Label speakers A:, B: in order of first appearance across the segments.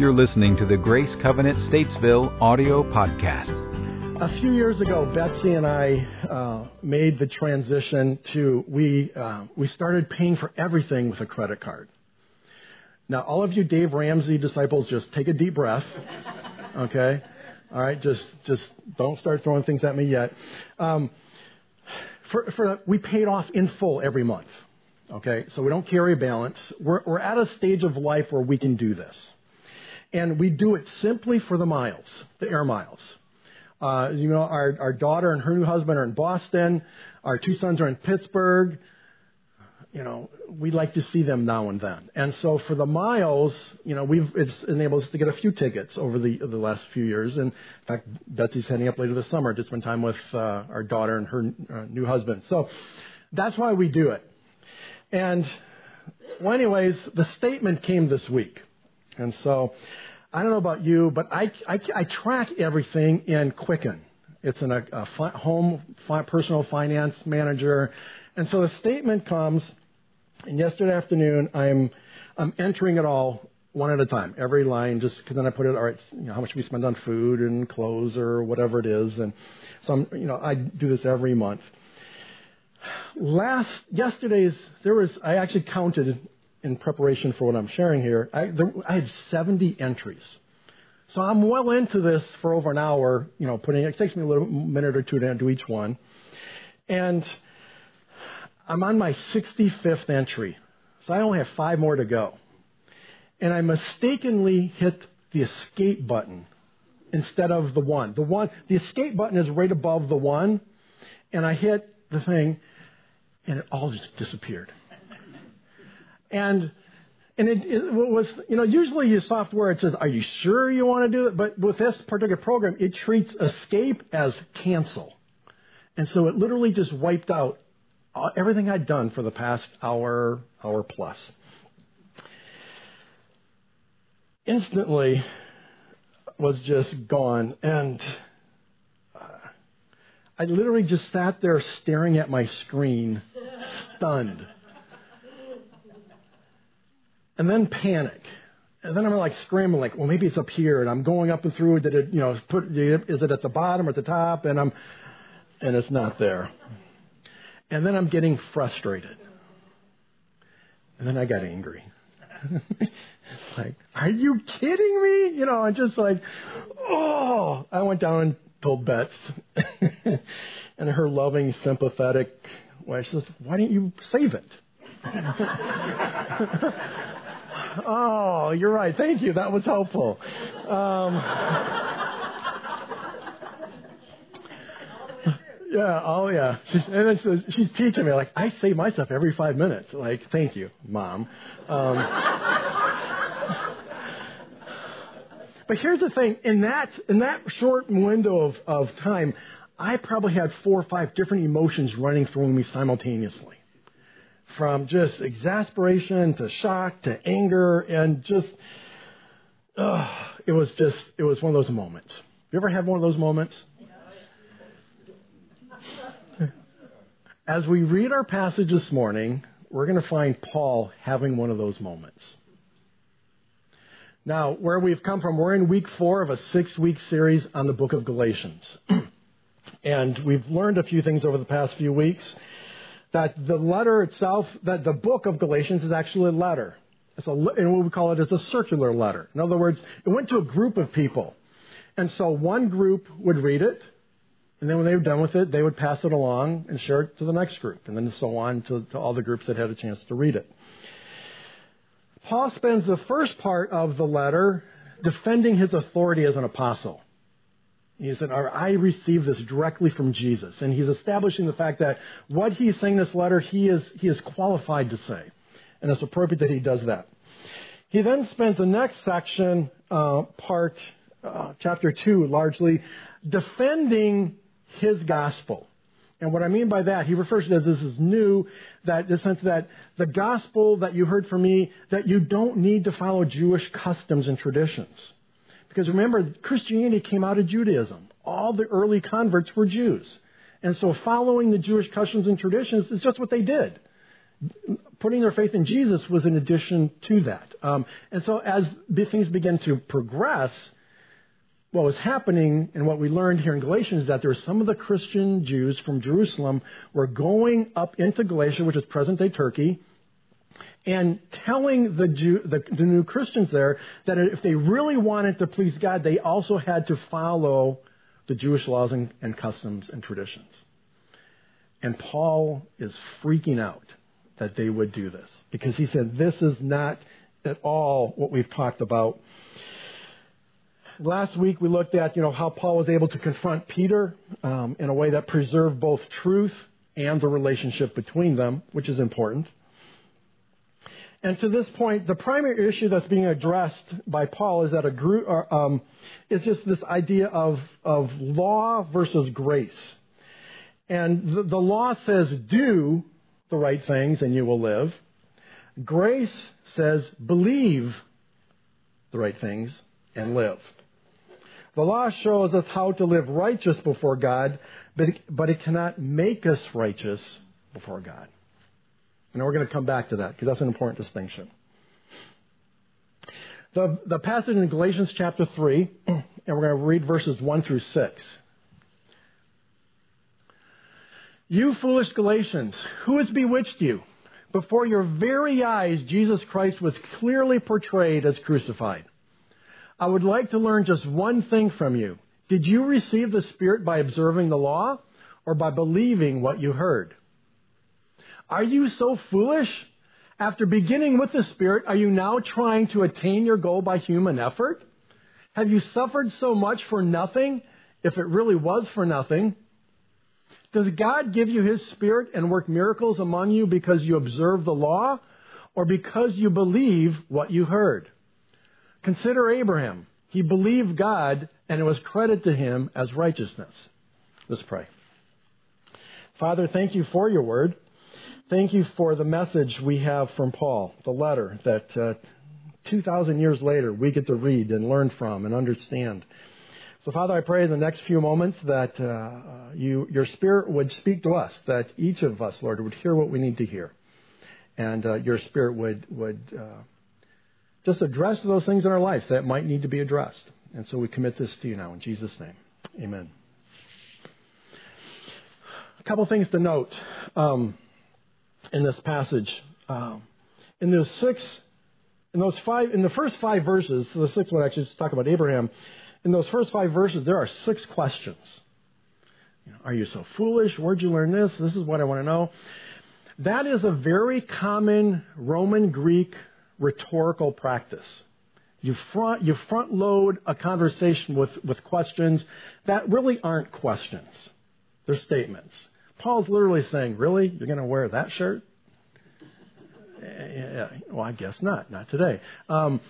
A: You're listening to the Grace Covenant Statesville audio podcast.
B: A few years ago, Betsy and I uh, made the transition to we uh, we started paying for everything with a credit card. Now, all of you Dave Ramsey disciples, just take a deep breath. Okay, all right, just just don't start throwing things at me yet. Um, for, for we paid off in full every month. Okay, so we don't carry a balance. We're, we're at a stage of life where we can do this. And we do it simply for the miles, the air miles. Uh, you know, our, our daughter and her new husband are in Boston. Our two sons are in Pittsburgh. You know, we like to see them now and then. And so for the miles, you know, we've it's enabled us to get a few tickets over the the last few years. And in fact, Betsy's heading up later this summer to spend time with uh, our daughter and her uh, new husband. So that's why we do it. And well, anyways, the statement came this week. And so I don't know about you, but I, I, I track everything in Quicken. It's in a, a fi- home fi- personal finance manager. And so the statement comes, and yesterday afternoon I'm, I'm entering it all one at a time, every line, just because then I put it, all right, you know, how much we spend on food and clothes or whatever it is. And so I'm, you know, I do this every month. Last, yesterday's, there was, I actually counted in preparation for what I'm sharing here, I, there, I had 70 entries. So I'm well into this for over an hour, you know, putting, it takes me a little minute or two to do each one. And I'm on my 65th entry. So I only have five more to go. And I mistakenly hit the escape button instead of the one. The one, the escape button is right above the one. And I hit the thing and it all just disappeared. And and it, it, was, you know, usually your software it says, "Are you sure you want to do it?" But with this particular program, it treats escape as cancel, and so it literally just wiped out everything I'd done for the past hour, hour plus. Instantly, was just gone, and uh, I literally just sat there staring at my screen, stunned and then panic. And then I'm like scrambling, like, well, maybe it's up here, and I'm going up and through. Did it, you know, put, is it at the bottom or at the top? And I'm, and it's not there. And then I'm getting frustrated. And then I got angry. it's like, are you kidding me? You know, I'm just like, oh. I went down and told Bets, and her loving, sympathetic she says, why didn't you save it? Oh, you're right. Thank you. That was helpful. Um, yeah. Oh, yeah. She's, and she's teaching me like I say myself every five minutes. Like, thank you, mom. Um, but here's the thing: in that in that short window of, of time, I probably had four or five different emotions running through me simultaneously from just exasperation to shock to anger and just, uh, it was just, it was one of those moments. You ever have one of those moments? As we read our passage this morning, we're going to find Paul having one of those moments. Now, where we've come from, we're in week four of a six week series on the book of Galatians. and we've learned a few things over the past few weeks that the letter itself, that the book of Galatians is actually a letter. It's a, and what we call it is a circular letter. In other words, it went to a group of people. And so one group would read it, and then when they were done with it, they would pass it along and share it to the next group, and then so on to, to all the groups that had a chance to read it. Paul spends the first part of the letter defending his authority as an apostle. He said, I received this directly from Jesus. And he's establishing the fact that what he's saying in this letter, he is, he is qualified to say. And it's appropriate that he does that. He then spent the next section, uh, part, uh, chapter 2, largely defending his gospel. And what I mean by that, he refers to it as this is new, that the sense that the gospel that you heard from me, that you don't need to follow Jewish customs and traditions. Because remember, Christianity came out of Judaism. All the early converts were Jews. And so following the Jewish customs and traditions is just what they did. putting their faith in Jesus was in addition to that. Um, and so as things began to progress, what was happening and what we learned here in Galatians is that there were some of the Christian Jews from Jerusalem were going up into Galatia, which is present day Turkey, and telling the, Jew, the, the new Christians there that if they really wanted to please God, they also had to follow the Jewish laws and, and customs and traditions. And Paul is freaking out that they would do this because he said, This is not at all what we've talked about. Last week we looked at you know how Paul was able to confront Peter um, in a way that preserved both truth and the relationship between them, which is important. And to this point, the primary issue that's being addressed by Paul is that a group uh, um, is just this idea of of law versus grace. And the, the law says do the right things and you will live. Grace says believe the right things and live. The law shows us how to live righteous before God, but it, but it cannot make us righteous before God. And we're going to come back to that because that's an important distinction. The, the passage in Galatians chapter 3, and we're going to read verses 1 through 6. You foolish Galatians, who has bewitched you? Before your very eyes, Jesus Christ was clearly portrayed as crucified. I would like to learn just one thing from you. Did you receive the Spirit by observing the law or by believing what you heard? Are you so foolish? After beginning with the Spirit, are you now trying to attain your goal by human effort? Have you suffered so much for nothing, if it really was for nothing? Does God give you His Spirit and work miracles among you because you observe the law or because you believe what you heard? Consider Abraham. He believed God and it was credited to him as righteousness. Let's pray. Father, thank you for your word. Thank you for the message we have from Paul, the letter that uh, 2,000 years later we get to read and learn from and understand. So, Father, I pray in the next few moments that uh, you, your Spirit would speak to us, that each of us, Lord, would hear what we need to hear, and uh, your Spirit would would uh, just address those things in our life that might need to be addressed. And so we commit this to you now in Jesus' name, Amen. A couple things to note um, in this passage. Um, in those six, in those five, in the first five verses, so the sixth one actually just talk about Abraham in those first five verses, there are six questions. You know, are you so foolish? Where'd you learn this? This is what I want to know. That is a very common Roman Greek rhetorical practice. You front, you front load a conversation with, with questions that really aren't questions. They're statements. Paul's literally saying, Really? You're going to wear that shirt? Well, I guess not. Not today. Um,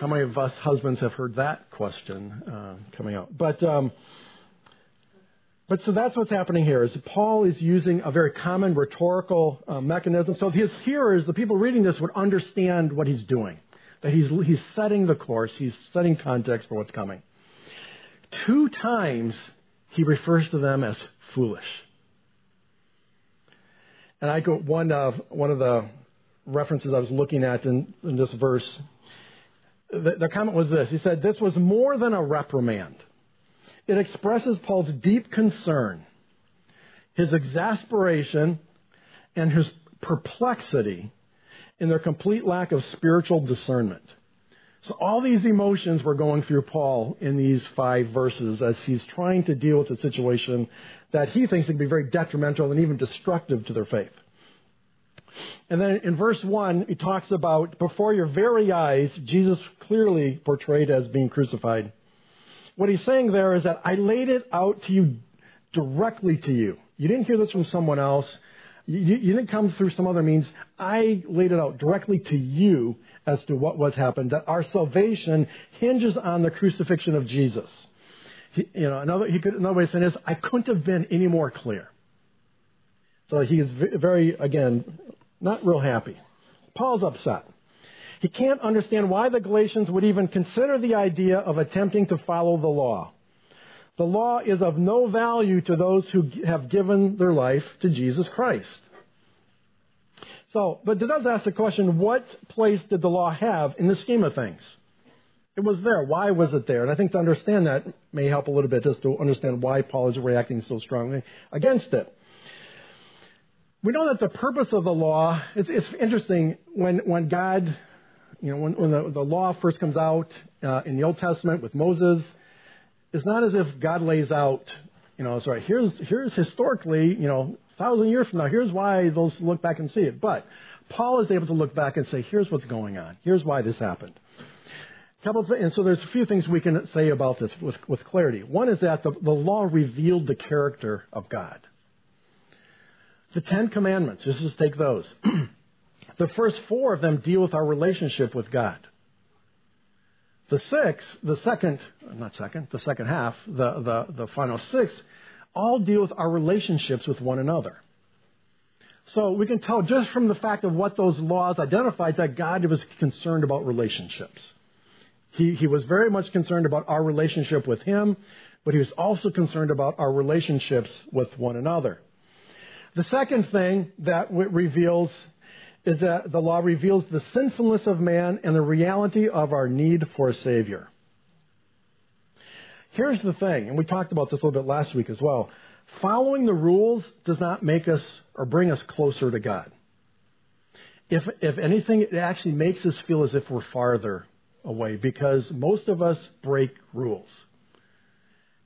B: how many of us husbands have heard that question uh, coming out? But um, but so that's what's happening here. Is Paul is using a very common rhetorical uh, mechanism, so his hearers, the people reading this, would understand what he's doing. That he's he's setting the course, he's setting context for what's coming. Two times he refers to them as foolish. And I go one of one of the references I was looking at in, in this verse the, the comment was this. He said, This was more than a reprimand. It expresses Paul's deep concern, his exasperation, and his perplexity in their complete lack of spiritual discernment. So all these emotions were going through Paul in these five verses as he's trying to deal with a situation that he thinks can be very detrimental and even destructive to their faith. And then in verse 1, he talks about before your very eyes, Jesus clearly portrayed as being crucified. What he's saying there is that I laid it out to you directly to you. You didn't hear this from someone else. You, you didn't come through some other means. I laid it out directly to you as to what was happened. That our salvation hinges on the crucifixion of Jesus. He, you know, another, he could, another way of saying this, I couldn't have been any more clear. So he is very, again, not real happy. Paul's upset. He can't understand why the Galatians would even consider the idea of attempting to follow the law. The law is of no value to those who have given their life to Jesus Christ. So, but it does ask the question, what place did the law have in the scheme of things? It was there. Why was it there? And I think to understand that may help a little bit just to understand why Paul is reacting so strongly against it. We know that the purpose of the law, it's, it's interesting when, when God, you know, when, when the, the law first comes out uh, in the Old Testament with Moses, it's not as if God lays out, you know, sorry, here's, here's historically, you know, a thousand years from now, here's why those look back and see it. But Paul is able to look back and say, here's what's going on. Here's why this happened. Couple and so there's a few things we can say about this with, with clarity. One is that the, the law revealed the character of God. The Ten Commandments, let's just take those. the first four of them deal with our relationship with God. The six, the second, not second, the second half, the, the, the final six, all deal with our relationships with one another. So we can tell just from the fact of what those laws identified that God was concerned about relationships. He, he was very much concerned about our relationship with Him, but he was also concerned about our relationships with one another. The second thing that reveals is that the law reveals the sinfulness of man and the reality of our need for a Savior. Here's the thing, and we talked about this a little bit last week as well. Following the rules does not make us or bring us closer to God. If, if anything, it actually makes us feel as if we're farther away because most of us break rules.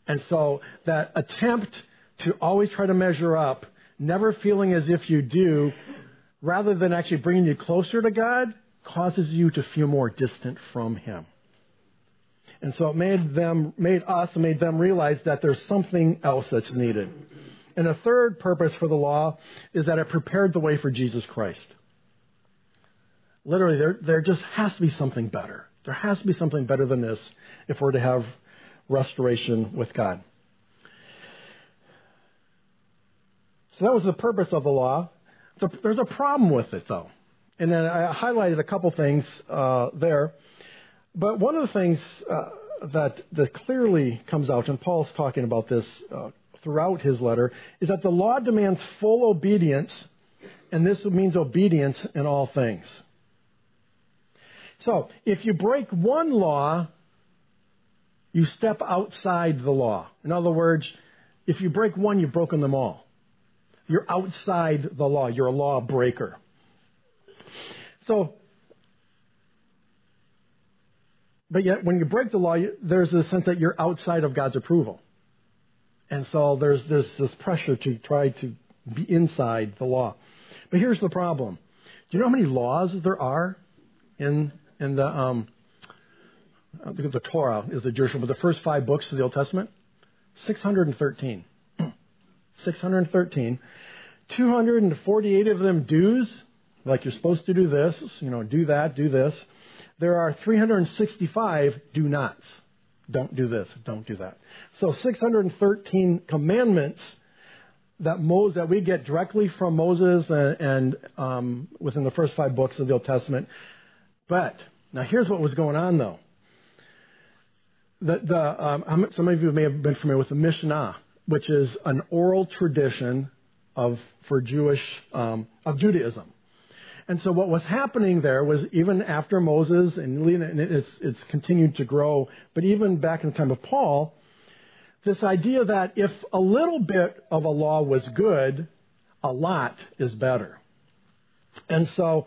B: And so that attempt to always try to measure up, never feeling as if you do, rather than actually bringing you closer to God, causes you to feel more distant from Him. And so it made them, made us, and made them realize that there's something else that's needed. And a third purpose for the law is that it prepared the way for Jesus Christ. Literally, there, there just has to be something better. There has to be something better than this if we're to have restoration with God. So that was the purpose of the law. There's a problem with it, though. And then I highlighted a couple things uh, there. But one of the things uh, that, that clearly comes out, and Paul's talking about this uh, throughout his letter, is that the law demands full obedience, and this means obedience in all things. So, if you break one law, you step outside the law. In other words, if you break one, you've broken them all. You're outside the law. You're a law breaker. So, but yet when you break the law, there's a sense that you're outside of God's approval. And so there's this, this pressure to try to be inside the law. But here's the problem. Do you know how many laws there are in in the um, the Torah is the Jewish, but the first five books of the Old Testament, 613. 613. 248 of them do's, like you're supposed to do this, you know, do that, do this. There are 365 do nots. Don't do this, don't do that. So 613 commandments that Moses, that we get directly from Moses and, and um, within the first five books of the Old Testament but now here's what was going on, though. The, the, um, some of you may have been familiar with the Mishnah, which is an oral tradition of for Jewish um, of Judaism. And so what was happening there was even after Moses and it's, it's continued to grow, but even back in the time of Paul, this idea that if a little bit of a law was good, a lot is better. And so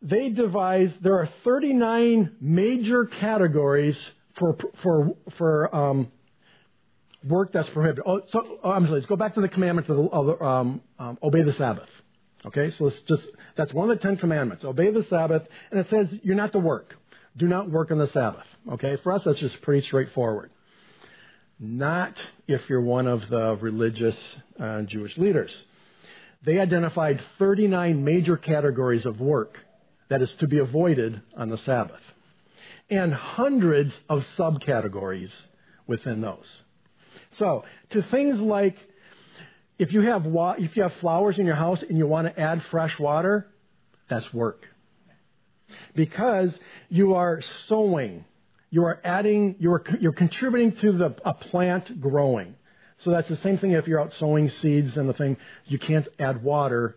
B: they devised, there are 39 major categories for, for, for um, work that's prohibited. Oh, so, oh, I'm sorry, let's go back to the commandment to the, um, um, obey the Sabbath. Okay, so let's just, that's one of the Ten Commandments. Obey the Sabbath, and it says you're not to work. Do not work on the Sabbath. Okay, for us, that's just pretty straightforward. Not if you're one of the religious uh, Jewish leaders. They identified 39 major categories of work that is to be avoided on the Sabbath, and hundreds of subcategories within those. So, to things like if you have wa- if you have flowers in your house and you want to add fresh water, that's work. Because you are sowing, you are adding, you are you're contributing to the a plant growing. So that's the same thing if you're out sowing seeds and the thing you can't add water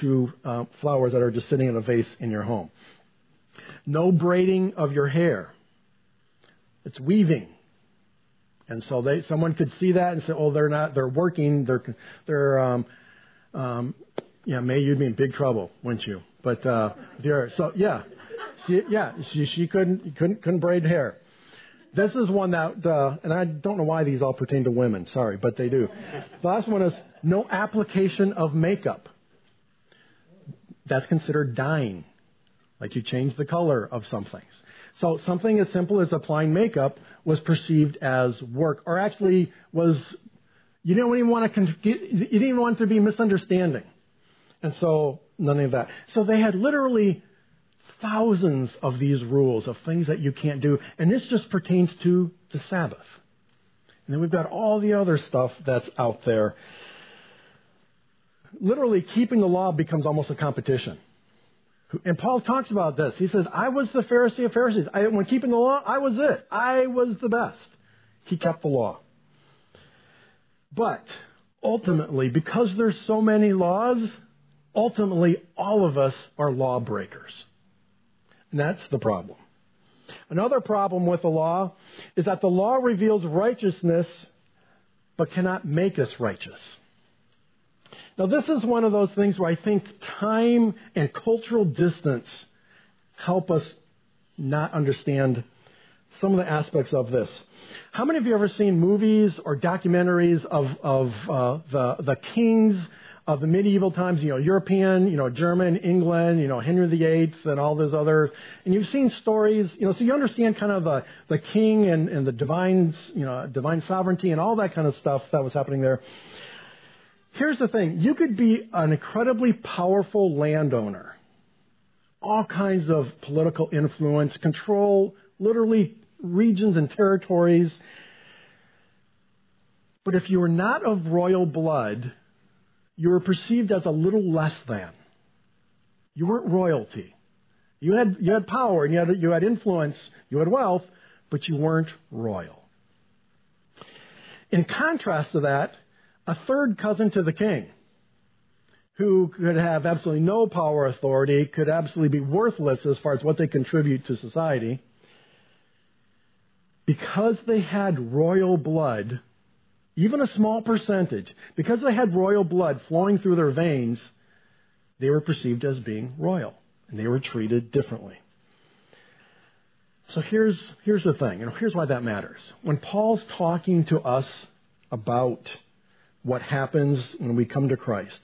B: to uh, flowers that are just sitting in a vase in your home. No braiding of your hair. It's weaving. And so they, someone could see that and say, "Oh, they're not. They're working. They're, they're, um, um, yeah. May you'd be in big trouble, wouldn't you?" But uh. So yeah, she, yeah. She, she couldn't, couldn't, couldn't braid hair. This is one that, uh, and I don't know why these all pertain to women. Sorry, but they do. The last one is no application of makeup. That's considered dyeing, like you change the color of some things. So something as simple as applying makeup was perceived as work, or actually was you didn't even want to you didn't even want to be misunderstanding, and so none of that. So they had literally thousands of these rules of things that you can't do, and this just pertains to the Sabbath. And then we've got all the other stuff that's out there. Literally, keeping the law becomes almost a competition. And Paul talks about this. He says, I was the Pharisee of Pharisees. I, when keeping the law, I was it. I was the best. He kept the law. But ultimately, because there's so many laws, ultimately all of us are lawbreakers. And that's the problem. Another problem with the law is that the law reveals righteousness but cannot make us righteous. Now, this is one of those things where I think time and cultural distance help us not understand some of the aspects of this. How many of you ever seen movies or documentaries of, of uh, the, the kings of the medieval times, you know, European, you know, German, England, you know, Henry VIII and all those other, and you've seen stories, you know, so you understand kind of the, the king and, and the divine, you know, divine sovereignty and all that kind of stuff that was happening there. Here's the thing you could be an incredibly powerful landowner, all kinds of political influence, control literally regions and territories. But if you were not of royal blood, you were perceived as a little less than. You weren't royalty. You had, you had power and you had, you had influence, you had wealth, but you weren't royal. In contrast to that, a third cousin to the king, who could have absolutely no power or authority, could absolutely be worthless as far as what they contribute to society, because they had royal blood, even a small percentage, because they had royal blood flowing through their veins, they were perceived as being royal, and they were treated differently. So here's, here's the thing, and here's why that matters. When Paul's talking to us about what happens when we come to Christ.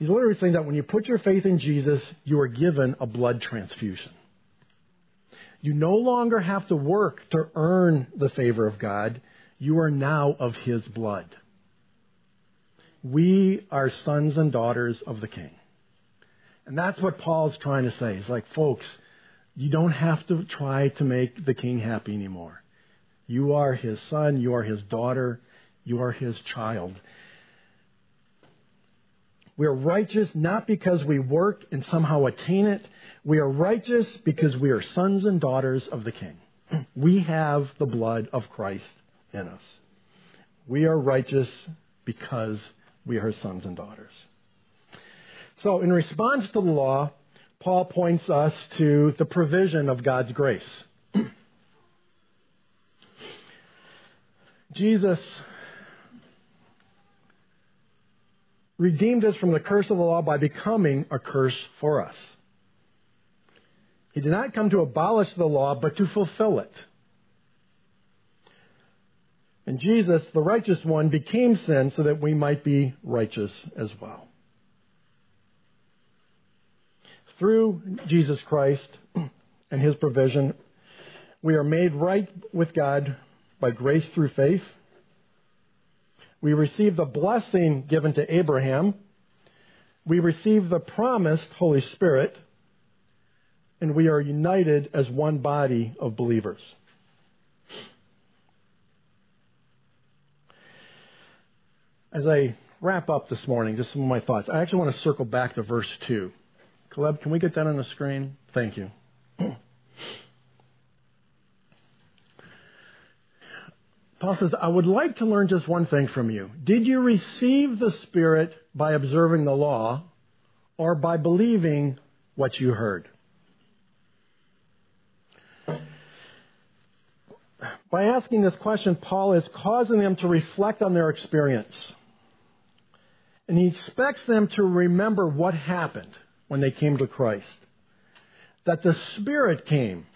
B: He's literally saying that when you put your faith in Jesus, you are given a blood transfusion. You no longer have to work to earn the favor of God. You are now of His blood. We are sons and daughters of the King. And that's what Paul's trying to say. He's like, folks, you don't have to try to make the King happy anymore. You are His son, you are His daughter, you are his child. We are righteous not because we work and somehow attain it. We are righteous because we are sons and daughters of the King. We have the blood of Christ in us. We are righteous because we are his sons and daughters. So, in response to the law, Paul points us to the provision of God's grace. Jesus redeemed us from the curse of the law by becoming a curse for us. He did not come to abolish the law, but to fulfill it. And Jesus, the righteous one, became sin so that we might be righteous as well. Through Jesus Christ and his provision, we are made right with God by grace through faith. We receive the blessing given to Abraham. We receive the promised Holy Spirit. And we are united as one body of believers. As I wrap up this morning, just some of my thoughts. I actually want to circle back to verse 2. Caleb, can we get that on the screen? Thank you. Paul says, I would like to learn just one thing from you. Did you receive the Spirit by observing the law, or by believing what you heard? By asking this question, Paul is causing them to reflect on their experience. And he expects them to remember what happened when they came to Christ. That the Spirit came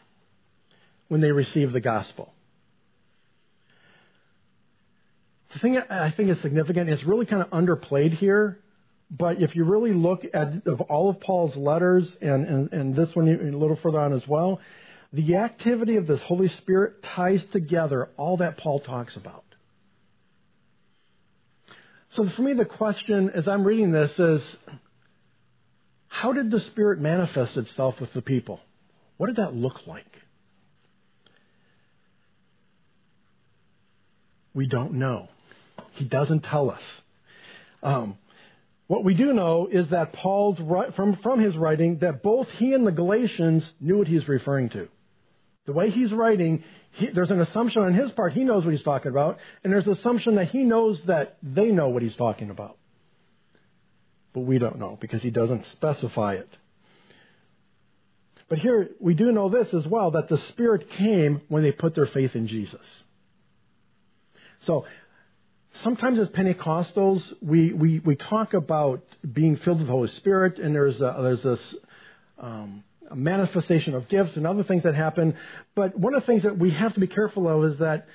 B: when they received the gospel. The thing I think is significant is really kind of underplayed here. But if you really look at of all of Paul's letters and, and, and this one a little further on as well, the activity of this Holy Spirit ties together all that Paul talks about. So for me, the question as I'm reading this is how did the Spirit manifest itself with the people? What did that look like? We don't know. He doesn't tell us. Um, what we do know is that Paul's from from his writing that both he and the Galatians knew what he's referring to. The way he's writing, he, there's an assumption on his part he knows what he's talking about, and there's an assumption that he knows that they know what he's talking about. But we don't know because he doesn't specify it. But here we do know this as well that the Spirit came when they put their faith in Jesus. So sometimes as Pentecostals, we, we, we talk about being filled with the Holy Spirit, and there's, a, there's this um, manifestation of gifts and other things that happen. But one of the things that we have to be careful of is that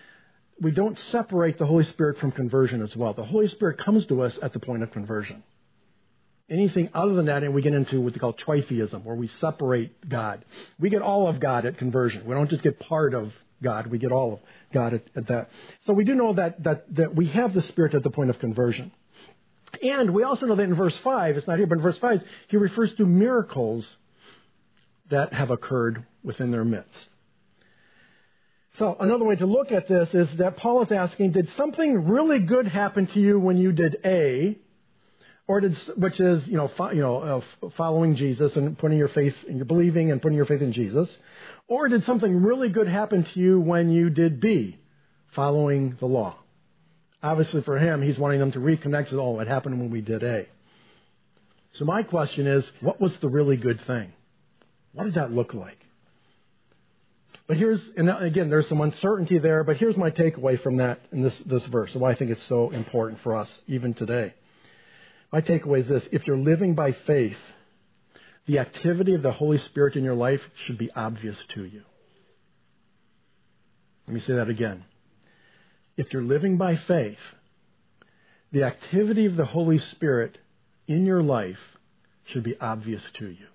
B: we don't separate the Holy Spirit from conversion as well. The Holy Spirit comes to us at the point of conversion. Anything other than that, and we get into what they call tritheism, where we separate God. We get all of God at conversion. We don't just get part of God, we get all of God at, at that. So we do know that, that, that we have the Spirit at the point of conversion. And we also know that in verse 5, it's not here, but in verse 5, he refers to miracles that have occurred within their midst. So another way to look at this is that Paul is asking, did something really good happen to you when you did A, or did, which is, you know, fo- you know, uh, following Jesus and putting your faith and your believing and putting your faith in Jesus, or did something really good happen to you when you did B, following the law? Obviously, for him, he's wanting them to reconnect with, oh, it happened when we did A. So my question is, what was the really good thing? What did that look like? But here's, and again, there's some uncertainty there, but here's my takeaway from that in this, this verse, and why I think it's so important for us even today. My takeaway is this if you're living by faith, the activity of the Holy Spirit in your life should be obvious to you. Let me say that again. If you're living by faith, the activity of the Holy Spirit in your life should be obvious to you.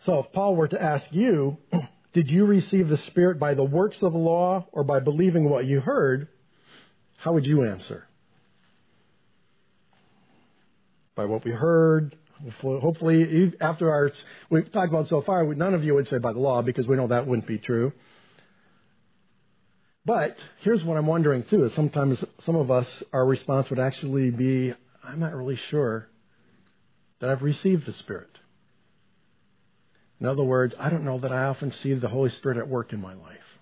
B: So if Paul were to ask you, did you receive the Spirit by the works of the law or by believing what you heard? How would you answer? By what we heard. Hopefully, after our we've talked about so far, none of you would say by the law because we know that wouldn't be true. But here's what I'm wondering too: is sometimes some of us, our response would actually be, "I'm not really sure that I've received the Spirit." In other words, I don't know that I often see the Holy Spirit at work in my life.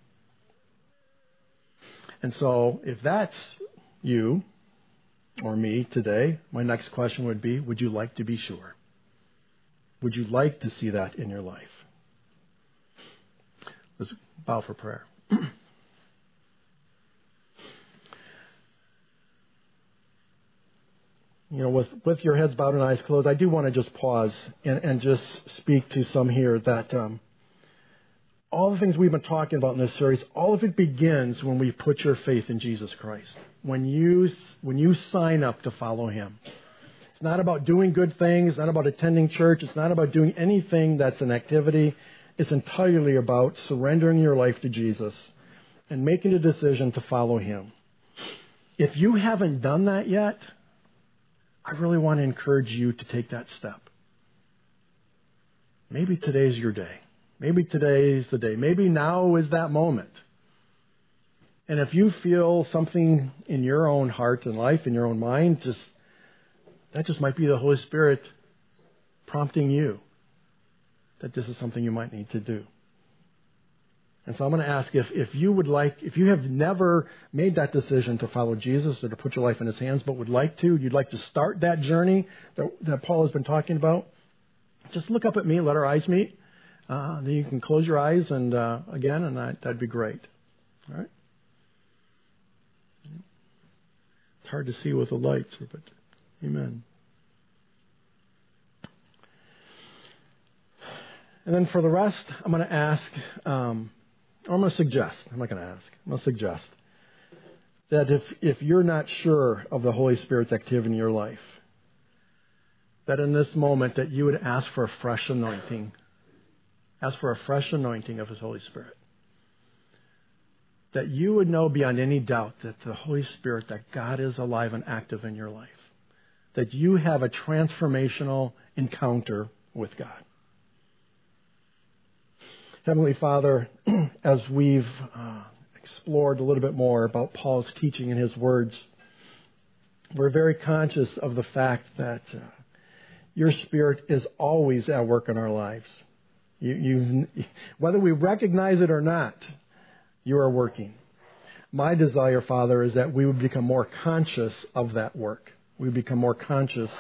B: And so, if that's you or me today, my next question would be Would you like to be sure? Would you like to see that in your life? Let's bow for prayer. you know, with, with your heads bowed and eyes closed, I do want to just pause and, and just speak to some here that um, all the things we've been talking about in this series, all of it begins when we put your faith in Jesus Christ. When you, when you sign up to follow Him. It's not about doing good things, it's not about attending church, it's not about doing anything that's an activity. It's entirely about surrendering your life to Jesus and making a decision to follow Him. If you haven't done that yet, I really want to encourage you to take that step. Maybe today's your day. Maybe today is the day. Maybe now is that moment. And if you feel something in your own heart and life, in your own mind, just that just might be the Holy Spirit prompting you that this is something you might need to do. And so I'm going to ask if, if you would like, if you have never made that decision to follow Jesus or to put your life in his hands, but would like to, you'd like to start that journey that, that Paul has been talking about, just look up at me, let our eyes meet. Uh, then you can close your eyes and uh, again, and that, that'd be great. All right? It's hard to see with the lights, but amen. And then for the rest, I'm going to ask, um, or I'm going to suggest, I'm not going to ask, I'm going to suggest that if, if you're not sure of the Holy Spirit's activity in your life, that in this moment that you would ask for a fresh anointing. Ask for a fresh anointing of His Holy Spirit. That you would know beyond any doubt that the Holy Spirit, that God is alive and active in your life. That you have a transformational encounter with God. Heavenly Father, as we've uh, explored a little bit more about Paul's teaching and his words, we're very conscious of the fact that uh, your Spirit is always at work in our lives. You, whether we recognize it or not, you are working. My desire, Father, is that we would become more conscious of that work. We become more conscious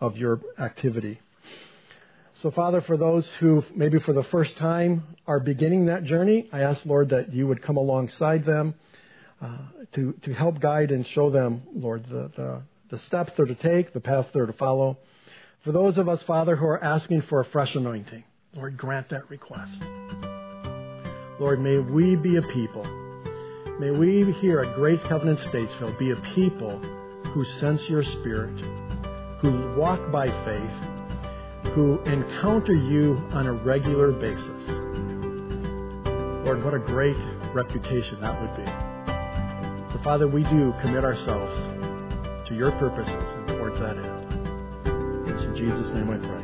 B: of your activity. So, Father, for those who maybe for the first time are beginning that journey, I ask, Lord, that you would come alongside them uh, to, to help guide and show them, Lord, the, the, the steps they're to take, the path they're to follow. For those of us, Father, who are asking for a fresh anointing, Lord, grant that request. Lord, may we be a people. May we here at Grace Covenant Statesville be a people who sense your spirit, who walk by faith, who encounter you on a regular basis. Lord, what a great reputation that would be. So, Father, we do commit ourselves to your purposes and towards that end. It's in Jesus' name I pray.